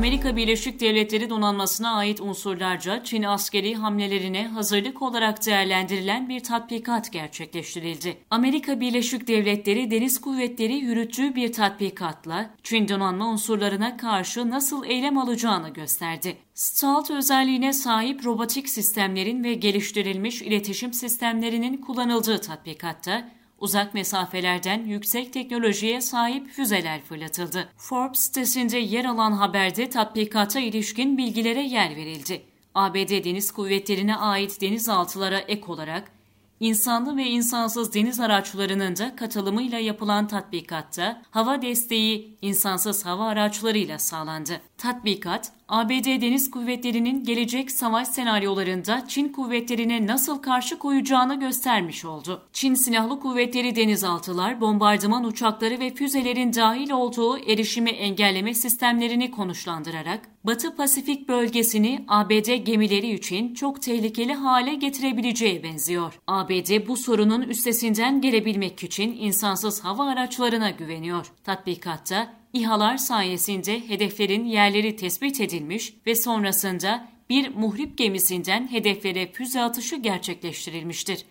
Amerika Birleşik Devletleri donanmasına ait unsurlarca Çin askeri hamlelerine hazırlık olarak değerlendirilen bir tatbikat gerçekleştirildi. Amerika Birleşik Devletleri Deniz Kuvvetleri yürüttüğü bir tatbikatla Çin donanma unsurlarına karşı nasıl eylem alacağını gösterdi. Stealth özelliğine sahip robotik sistemlerin ve geliştirilmiş iletişim sistemlerinin kullanıldığı tatbikatta uzak mesafelerden yüksek teknolojiye sahip füzeler fırlatıldı. Forbes sitesinde yer alan haberde tatbikata ilişkin bilgilere yer verildi. ABD Deniz Kuvvetleri'ne ait denizaltılara ek olarak insanlı ve insansız deniz araçlarının da katılımıyla yapılan tatbikatta hava desteği insansız hava araçlarıyla sağlandı. Tatbikat, ABD Deniz Kuvvetleri'nin gelecek savaş senaryolarında Çin kuvvetlerine nasıl karşı koyacağını göstermiş oldu. Çin Silahlı Kuvvetleri denizaltılar, bombardıman uçakları ve füzelerin dahil olduğu erişimi engelleme sistemlerini konuşlandırarak Batı Pasifik bölgesini ABD gemileri için çok tehlikeli hale getirebileceği benziyor. ABD bu sorunun üstesinden gelebilmek için insansız hava araçlarına güveniyor. Tatbikatta İHA'lar sayesinde hedeflerin yerleri tespit edilmiş ve sonrasında bir muhrip gemisinden hedeflere füze atışı gerçekleştirilmiştir.